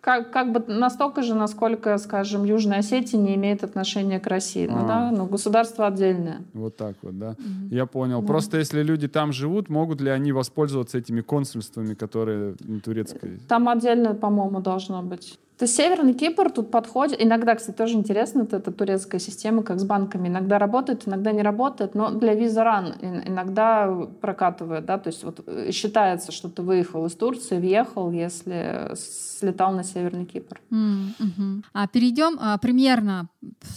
как, как бы настолько же, насколько, скажем, Южная Осетия не имеет отношения к России. Ну, да, ну, государство отдельное. Вот так вот, да. Угу. Я понял. Да. Просто если люди там живут, могут ли они воспользоваться этими консульствами, которые турецкой? Там отдельно, по-моему, должно быть. То есть Северный Кипр тут подходит. Иногда, кстати, тоже интересно, вот эта турецкая система, как с банками. Иногда работает, иногда не работает, но для визаран иногда прокатывает, да, то есть вот э, считается, что ты выехал из Турции, въехал, если слетал на Северный Кипр. Mm-hmm. А перейдем а, примерно,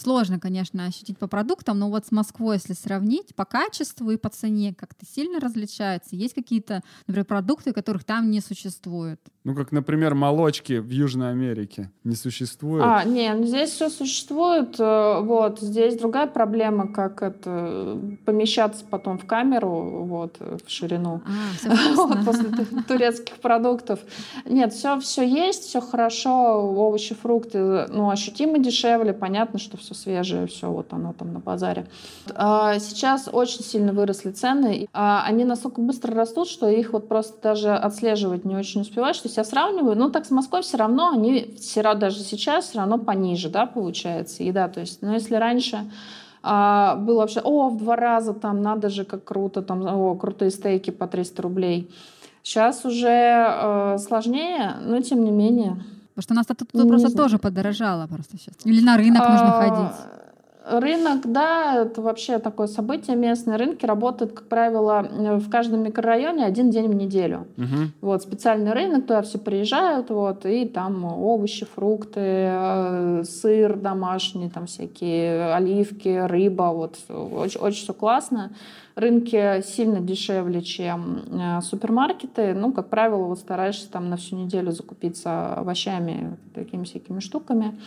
сложно, конечно, ощутить по продуктам, но вот с Москвой, если сравнить, по качеству и по цене как-то сильно различается. Есть какие-то, например, продукты, которых там не существует? Ну, как, например, молочки в Южной Америке не существует. А, нет, ну, здесь все существует. Э, вот, здесь другая проблема, как это помещаться потом в камеру, вот, в ширину. А, [laughs] вот, после турецких продуктов. Нет, все, все есть, все хорошо, овощи, фрукты, ну, ощутимо дешевле, понятно, что все свежее, все вот оно там на базаре. А, сейчас очень сильно выросли цены. А, они настолько быстро растут, что их вот просто даже отслеживать не очень успеваешь, что есть я сравниваю, ну так с Москвой все равно они все даже сейчас все равно пониже, да, получается, еда. То есть, ну если раньше а, было вообще, о, в два раза там, надо же, как круто, там, о, крутые стейки по 300 рублей. Сейчас уже э, сложнее, но тем не менее. Потому что у нас тут, тут просто тоже подорожало просто сейчас. Или на рынок нужно А, ходить. Рынок, да, это вообще такое событие местное. Рынки работают, как правило, э, в каждом микрорайоне один день в неделю. Мгм. Вот специальный рынок, туда все приезжают, вот, и там овощи, фрукты, э, сыр домашний, там всякие оливки, рыба, вот, очень, очень все классно. Рынки сильно дешевле, чем э, супермаркеты. Ну, как правило, вот стараешься там на всю неделю закупиться овощами, такими всякими штуками.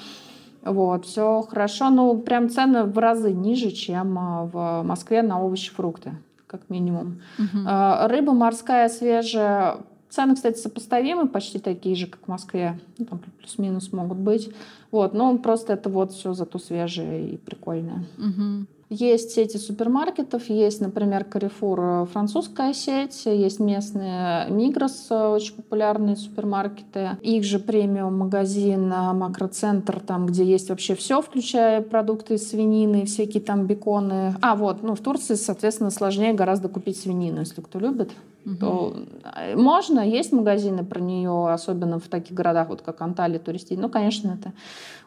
Вот, все хорошо. Ну, прям цены в разы ниже, чем а, в Москве на овощи, фрукты, как минимум. А, Рыба морская, свежая. Цены, кстати, сопоставимы, почти такие же, как в Москве. Ну, там плюс-минус могут быть. Вот, но просто это вот все зато свежее и прикольное. Мгм. Есть сети супермаркетов, есть, например, Carrefour, э, французская сеть, есть местные Migros, э, очень популярные супермаркеты. Их же премиум-магазин, э, макроцентр, там, где есть вообще все, включая продукты из свинины, всякие там беконы. А, вот, ну, в Турции, соответственно, сложнее гораздо купить свинину, если кто любит. То э, можно, есть магазины про нее, особенно в таких городах, вот как Анталия, туристические. Ну, конечно, это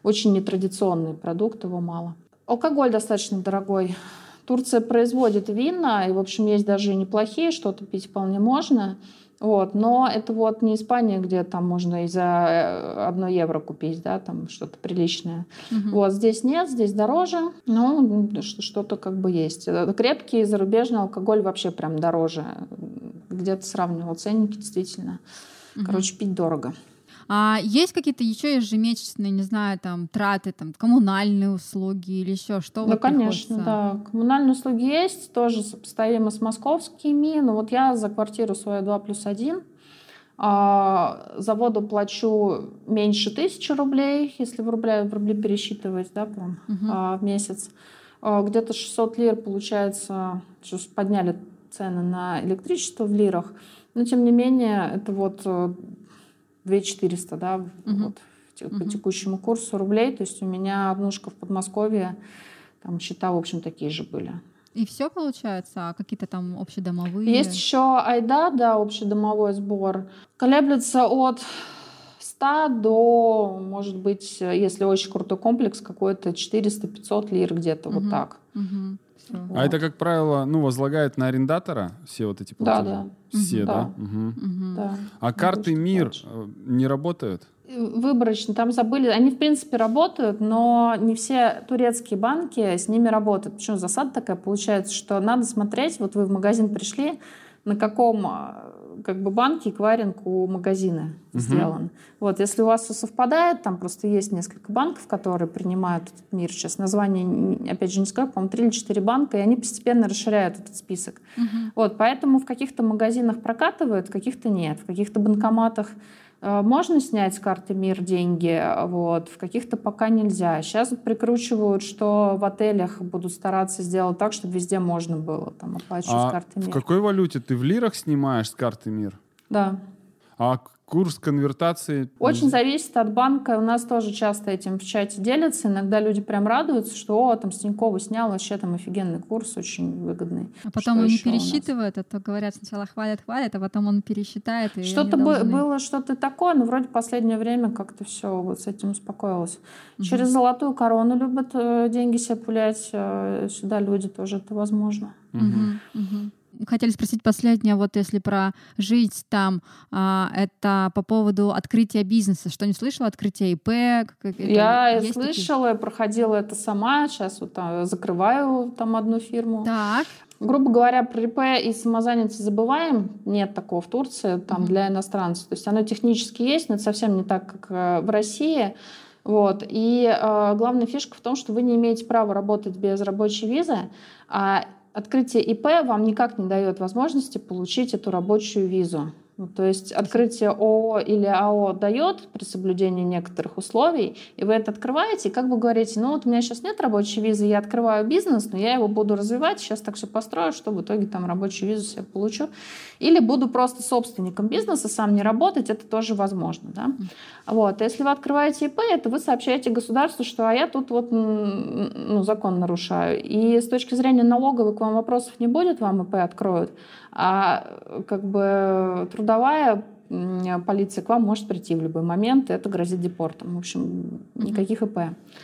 очень нетрадиционный продукт, его мало. Алкоголь достаточно дорогой. Турция производит вина, и, в общем, есть даже и неплохие, что-то пить вполне можно. Вот, но это вот не Испания, где там можно и за э, одно евро купить, да, там что-то приличное. Мгм. Вот здесь нет, здесь дороже, ш- что-то как бы есть. Э, Крепкий зарубежный алкоголь вообще прям дороже. Где-то сравнивал ценники, действительно. Мгм. Короче, пить дорого. А есть какие-то еще ежемесячные, не знаю, там траты, там коммунальные услуги или еще что? Ну, вот конечно, приходится? да. Коммунальные услуги есть, тоже сопоставимо с московскими. Но вот я за квартиру свою 2 плюс 1 за воду плачу меньше тысячи рублей, если в, рубля, в рубли пересчитывать, да, прям, Мгм. а, в месяц. А, Где-то 600 лир получается, сейчас подняли цены на электричество в лирах, но тем не менее это вот э, 2400, да, Мгм. вот по текущему курсу рублей. То есть у меня однушка в Подмосковье, там счета, в общем, такие же были. И все получается, а какие-то там общедомовые? Есть еще айда, да, общедомовой сбор. Колеблется от 100 до, может быть, если очень крутой комплекс, какой-то 400-500 лир где-то, вот Мгм. так. Мгм. Всё. А это, как правило, ну, возлагает на арендатора все вот эти Да, платежи? да. Все, Мгм. да? Да. Мгм. Мгм. да. А карты МИР платишь. э, не работают? Выборочно, там забыли. Они, в принципе, работают, но не все турецкие банки с ними работают. Почему засада такая получается, что надо смотреть, вот вы в магазин пришли, на каком а, как бы банке эквайринг у магазина Мгм. сделан. Вот, если у вас все совпадает, там просто есть несколько банков, которые принимают этот мир. Сейчас название, опять же, не скажу, по-моему, три или четыре банка, и они постепенно расширяют этот список. Мгм. Вот, поэтому в каких-то магазинах прокатывают, в каких-то нет. В каких-то банкоматах можно снять с карты МИР деньги, вот, в каких-то пока нельзя. Сейчас прикручивают, что в отелях будут стараться сделать так, чтобы везде можно было там оплачивать с А карты в МИР. какой валюте? Ты в лирах снимаешь с карты МИР? Да. А курс конвертации? Очень зависит от банка. У нас тоже часто этим в чате делятся. Иногда люди прям радуются, что о, там с Тинькова снял, вообще там офигенный курс, очень выгодный. А потом Что он не еще у нас? пересчитывает, а то говорят сначала хвалят, хвалят, а потом он пересчитает. и Что-то они должны. было, что-то такое, но вроде последнее время как-то все вот с этим успокоилось. Мгм. Через золотую корону любят э, деньги себе пулять. э, сюда люди тоже это возможно. Мгм, мгм. Хотели спросить последнее, вот если про жить там, а, это по поводу открытия бизнеса. Что не слышала? Открытие ИП? Это я есть такие? слышала, я проходила это сама. Сейчас вот там закрываю там одну фирму. Так. Грубо говоря, про ИП и самозанятость забываем. Нет такого в Турции, там Мгм. для иностранцев. То есть оно технически есть, но это совсем не так, как э, в России. Вот. И э, главная фишка в том, что вы не имеете права работать без рабочей визы, а открытие ИП вам никак не дает возможности получить эту рабочую визу. Ну, То есть открытие ООО или АО дает при соблюдении некоторых условий, и вы это открываете, и как бы говорите, ну вот у меня сейчас нет рабочей визы, я открываю бизнес, но я его буду развивать, сейчас так все построю, что в итоге там рабочую визу себе получу. Или буду просто собственником бизнеса, сам не работать, это тоже возможно. Да? Вот. А Если вы открываете ИП, это вы сообщаете государству, что а я тут вот ну, закон нарушаю. И с точки зрения налоговой к вам вопросов не будет, вам ИП откроют. А как бы трудовая, полиция к вам может прийти в любой момент, и это грозит депортом. В общем, никаких ИП.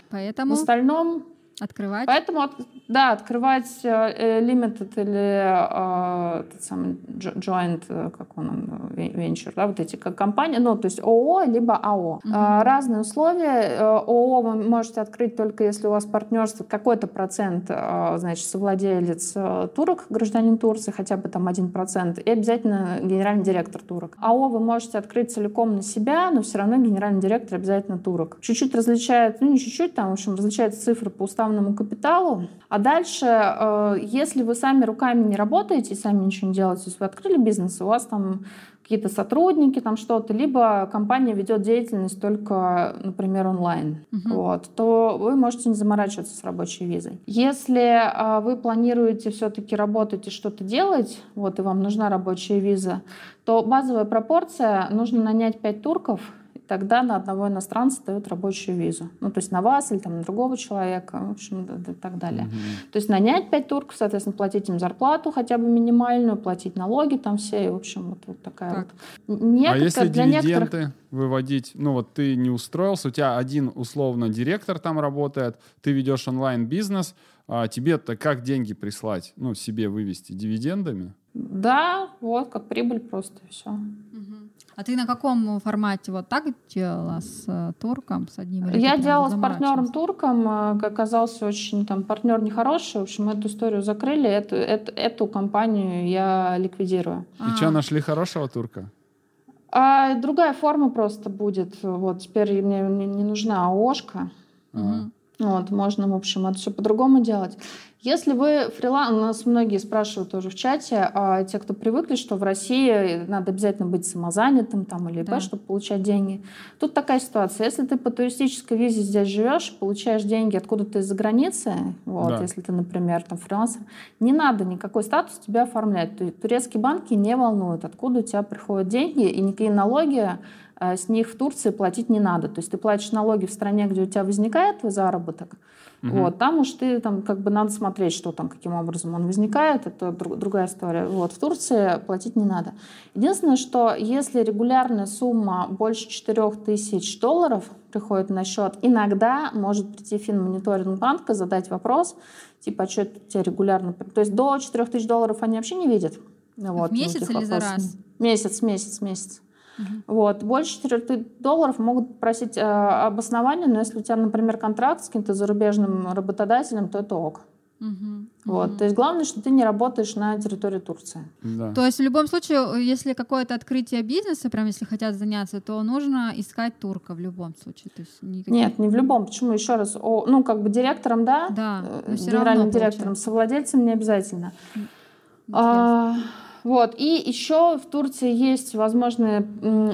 Поэтому... В остальном Открывать? Поэтому, да, открывать э, limited или э, тот самый joint, э, как он, venture, да, вот эти как компании, ну, то есть ООО, либо АО. Угу. Разные условия. ООО вы можете открыть только если у вас партнерство, какой-то процент, значит, совладелец турок, гражданин Турции, хотя бы там один процент, и обязательно генеральный директор турок. АО вы можете открыть целиком на себя, но все равно генеральный директор обязательно турок. Чуть-чуть различает, ну, не чуть-чуть, там, в общем, различаются цифры по уставу уставному капиталу. А дальше, э, если вы сами руками не работаете, сами ничего не делаете, то есть вы открыли бизнес, у вас там какие-то сотрудники, там что-то, либо компания ведет деятельность только, например, онлайн, угу. вот, то вы можете не заморачиваться с рабочей визой. Если э, вы планируете все-таки работать и что-то делать, вот, и вам нужна рабочая виза, то базовая пропорция нужно нанять 5 турков, тогда на одного иностранца дают рабочую визу. Ну, то есть на вас или там, на другого человека, в общем, и так далее. Угу. То есть нанять пять турков, соответственно, платить им зарплату хотя бы минимальную, платить налоги там все, и, в общем, вот, вот такая так. вот. Некотор, а если для дивиденды некоторых... выводить, ну вот ты не устроился, у тебя один условно директор там работает, ты ведешь онлайн-бизнес, а тебе-то как деньги прислать? Ну, себе вывести дивидендами? Да, вот, как прибыль просто, и все. Угу. А ты на каком формате вот так делала с э, турком, с одним? Или Я делала с партнером турком, э, оказался очень там партнер нехороший, в общем, эту историю закрыли, эту, эту, эту компанию я ликвидирую. И а. что, нашли хорошего турка? А другая форма просто будет. Вот теперь мне не нужна ООшка. Угу. Вот, можно, в общем, это все по-другому делать. Если вы фриланс, у нас многие спрашивают тоже в чате, а те, кто привыкли, что в России надо обязательно быть самозанятым там, или да. чтобы получать деньги. Тут такая ситуация. Если ты по туристической визе здесь живешь, получаешь деньги откуда-то из-за границы, вот, да. если ты, например, там фрилансер, не надо никакой статус тебя оформлять. Турецкие банки не волнуют, откуда у тебя приходят деньги, и никакие налоги э, с них в Турции платить не надо. То есть ты платишь налоги в стране, где у тебя возникает твой заработок, Угу. Вот, там уж ты там как бы надо смотреть, что там, каким образом он возникает, это друг, другая история. Вот, в Турции платить не надо. Единственное, что если регулярная сумма больше 4000 долларов приходит на счет, иногда может прийти финмониторинг банка, задать вопрос, типа, а что это у тебя регулярно... То есть до 4000 долларов они вообще не видят. Вот, в месяц или за раз? Месяц, месяц, месяц. Угу. Вот. Больше 4 долларов могут просить э, обоснования, но если у тебя, например, контракт с каким-то зарубежным работодателем, то это ок. Угу. Вот. Угу. То есть главное, что ты не работаешь на территории Турции. Да. То есть в любом случае, если какое-то открытие бизнеса, прям если хотят заняться, то нужно искать турка в любом случае. То есть никаких... Нет, не в любом. Почему? Еще раз. О, ну, как бы директором, да? Да. Э, генеральным директором, получается. совладельцем не обязательно. А, вот. И еще в Турции есть возможные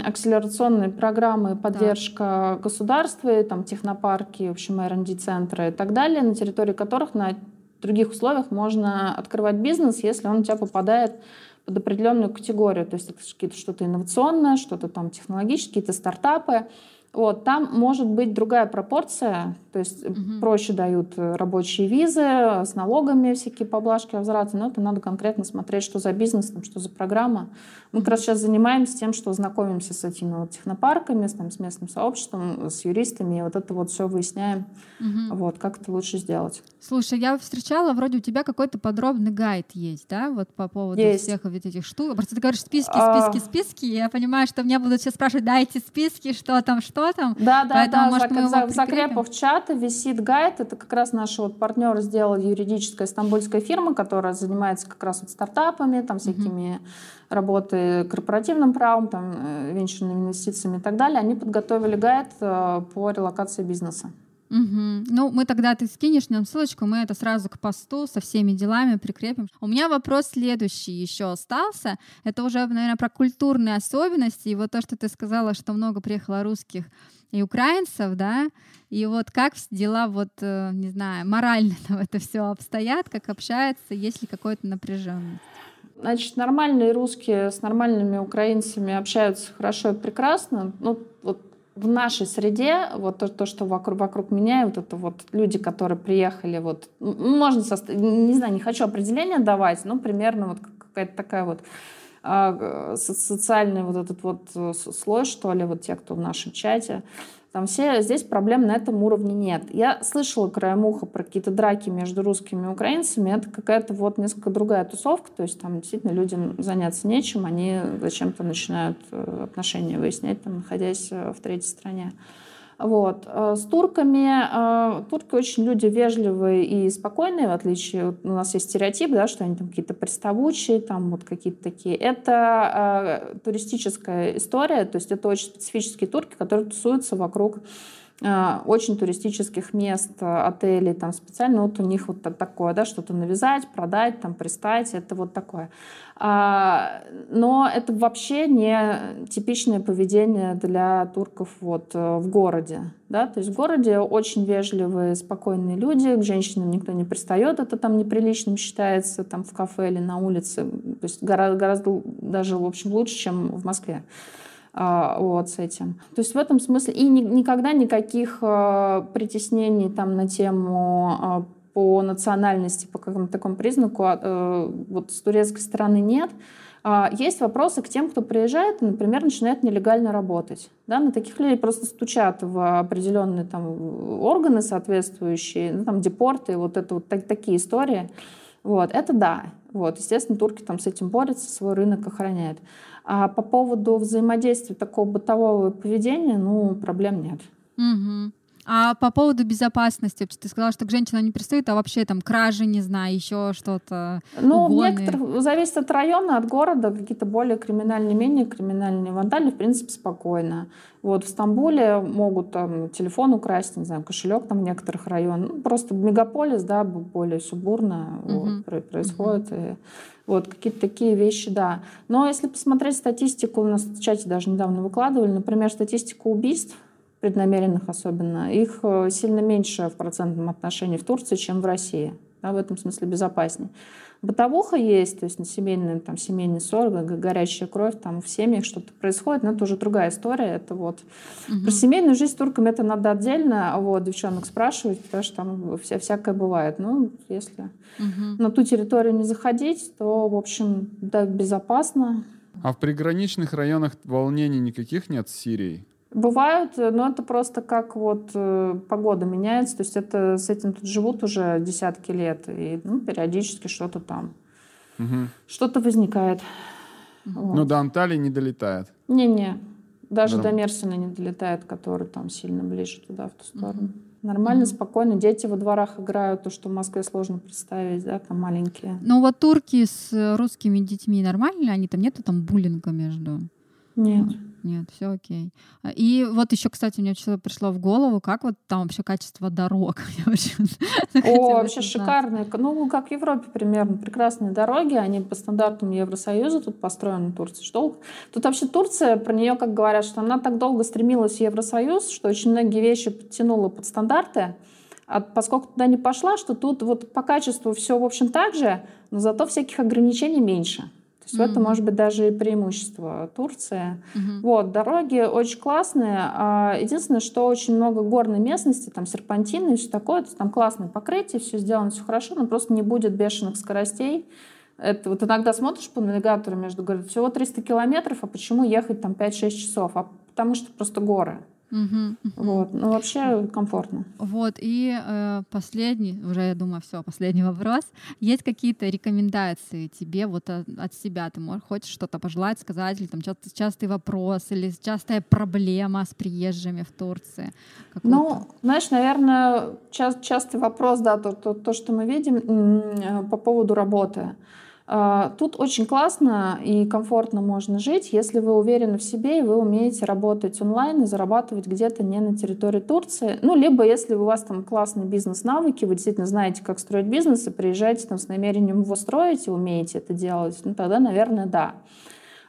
акселерационные программы поддержка да. государства, там технопарки, в общем, R&D-центры и так далее, на территории которых на других условиях можно открывать бизнес, если он у тебя попадает под определенную категорию. То есть это что-то инновационное, что-то там технологические, какие-то стартапы. Вот, там может быть другая пропорция, то есть угу. проще дают э, рабочие визы с налогами, всякие поблажки, возвраты, но это надо конкретно смотреть, что за бизнес, там, что за программа. Мы как раз сейчас занимаемся тем, что знакомимся с этими вот технопарками, с, там, с местным сообществом, с юристами, и вот это вот все выясняем, угу. вот, как это лучше сделать. Слушай, я встречала, вроде у тебя какой-то подробный гайд есть, да, вот по поводу есть. всех вот этих штук. Просто ты говоришь списки, списки, а... списки, я понимаю, что меня будут все спрашивать, дайте списки, что там, что что там. Да, да, Поэтому, да. Может, за, мы за, в закрепах чата висит гайд. Это как раз наши вот партнеры сделали юридическая стамбульская фирма, которая занимается как раз вот стартапами, там всякими mm работой корпоративным правом, там, э, венчурными инвестициями и так далее. Они подготовили гайд э, по релокации бизнеса. Угу. Ну, мы тогда ты скинешь нам ссылочку, мы это сразу к посту со всеми делами прикрепим. У меня вопрос следующий еще остался. Это уже, наверное, про культурные особенности. И вот то, что ты сказала, что много приехало русских и украинцев, да, и вот как дела, вот, э, не знаю, морально там это все обстоят, как общаются, есть ли какое-то напряженность? Значит, нормальные русские с нормальными украинцами общаются хорошо и прекрасно. Ну, в нашей среде, вот то, то что вокруг, вокруг меня, вот это вот люди, которые приехали, вот, можно, состав... не знаю, не хочу определение давать, но примерно вот какая-то такая вот э, социальный вот этот вот э, слой, что ли, вот те, кто в нашем чате, там все, здесь проблем на этом уровне нет. Я слышала краем уха про какие-то драки между русскими и украинцами. Это какая-то вот несколько другая тусовка. То есть там действительно людям заняться нечем. Они зачем-то начинают э, отношения выяснять, там, находясь э, в третьей стране. Вот. Э, с турками, э, турки очень люди вежливые и спокойные, в отличие, у нас есть стереотип, да, что они там какие-то приставучие, там вот какие-то такие. Это э, туристическая история, то есть это очень специфические турки, которые тусуются вокруг очень туристических мест, отелей, там специально вот у них вот такое, да, что-то навязать, продать, там пристать, это вот такое. А, но это вообще не типичное поведение для турков вот э, в городе. Да? То есть в городе очень вежливые, спокойные люди, к женщинам никто не пристает, это там неприличным считается там в кафе или на улице. То есть гораздо, гораздо даже, в общем, лучше, чем в Москве а, вот с этим. То есть в этом смысле и ни, никогда никаких э, притеснений там на тему а, по национальности, по какому-то такому признаку а, э, вот с турецкой стороны нет. А, есть вопросы к тем, кто приезжает и, например, начинает нелегально работать. Да, на таких людей просто стучат в определенные там, органы соответствующие, ну, там, депорты, вот это вот так, такие истории. Вот, это да. Вот, естественно, турки там с этим борются, свой рынок охраняют. А по поводу взаимодействия такого бытового поведения, ну, проблем нет. Угу. А по поводу безопасности, ты сказала, что к женщинам не пристают, а вообще там кражи, не знаю, еще что-то. Ну, угоны. некоторых зависит от района, от города, какие-то более криминальные, менее криминальные вандали, в принципе, спокойно. Вот в Стамбуле могут там телефон украсть, не знаю, кошелек там в некоторых районах. Ну, просто мегаполис, да, более субурно угу. вот, происходит. Угу. И, вот какие-то такие вещи, да. Но если посмотреть статистику, у нас в чате даже недавно выкладывали, например, статистику убийств преднамеренных особенно, их э, сильно меньше в процентном отношении в Турции, чем в России. Да, в этом смысле безопаснее. Бытовуха есть, то есть на семейный, там, семейный ссор, горячая кровь, там в семьях что-то происходит, но это уже другая история. Это вот угу. про семейную жизнь с турками это надо отдельно, вот девчонок спрашивать, потому что там вся, всякое бывает. Ну, если угу. на ту территорию не заходить, то, в общем, да, безопасно. А в приграничных районах волнений никаких нет с Сирией? Бывают, э, но это просто как вот э, погода меняется, то есть это с этим тут живут уже десятки лет, и ну, периодически что-то там, угу. что-то возникает. Вот. Но до Анталии не долетает? Не-не, даже Норм. до Мерсина не долетает, который там сильно ближе туда, в ту сторону. Угу. Нормально, mm спокойно. Дети во дворах играют, то, что в Москве сложно представить, да, там маленькие. Ну вот турки с русскими детьми нормально? Они там нету там буллинга между? Нет. Нет, все окей. А, и вот еще, кстати, мне что-то пришло в голову, как вот там вообще качество дорог? [laughs] О, вообще шикарные. Ну, как в Европе примерно. Прекрасные дороги, они по стандартам Евросоюза тут построены, Турция. Что? Тут вообще Турция, про нее как говорят, что она так долго стремилась в Евросоюз, что очень многие вещи подтянула под стандарты, а поскольку туда не пошла, что тут вот по качеству все, в общем, так же, но зато всяких ограничений меньше есть mm-hmm. в этом может быть даже и преимущество Турции. Mm-hmm. Вот, дороги очень классные. А, единственное, что очень много горной местности, там серпантины и все такое, там классное покрытие, все сделано, все хорошо, но просто не будет бешеных скоростей. Это вот иногда смотришь по навигатору между, говорят, всего 300 километров, а почему ехать там 5-6 часов? А потому что просто горы. Угу, Вот, ну вообще комфортно. Вот и э, последний, уже я думаю, все, последний вопрос. Есть какие-то рекомендации тебе вот от, от себя? Ты можешь хочешь что-то пожелать, сказать, или там часто, частый вопрос, или частая проблема с приезжими в Турции? Ну, знаешь, наверное, ча- частый вопрос, да, то, то, то, что мы видим э, по поводу работы. А, тут очень классно и комфортно можно жить, если вы уверены в себе и вы умеете работать онлайн и зарабатывать где-то не на территории Турции. Ну, либо если у вас там классные бизнес-навыки, вы действительно знаете, как строить бизнес, и приезжаете там с намерением его строить и умеете это делать, ну, тогда, наверное, да.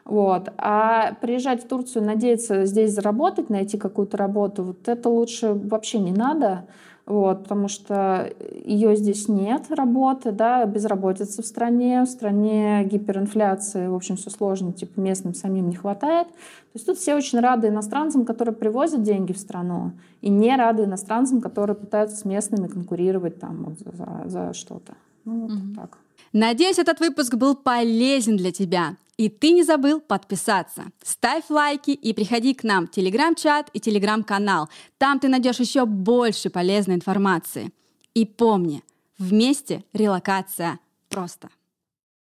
Вот. А приезжать в Турцию, надеяться здесь заработать, найти какую-то работу, вот это лучше вообще не надо вот, потому что ее здесь нет, работы, да, безработица в стране, в стране гиперинфляции, в общем, все сложно, типа местным самим не хватает. То есть тут все очень рады иностранцам, которые привозят деньги в страну, и не рады иностранцам, которые пытаются с местными конкурировать там вот за, за что-то. Ну, вот mm-hmm. так. Надеюсь, этот выпуск был полезен для тебя. И ты не забыл подписаться. Ставь лайки и приходи к нам в телеграм-чат и телеграм-канал. Там ты найдешь еще больше полезной информации. И помни, вместе релокация просто.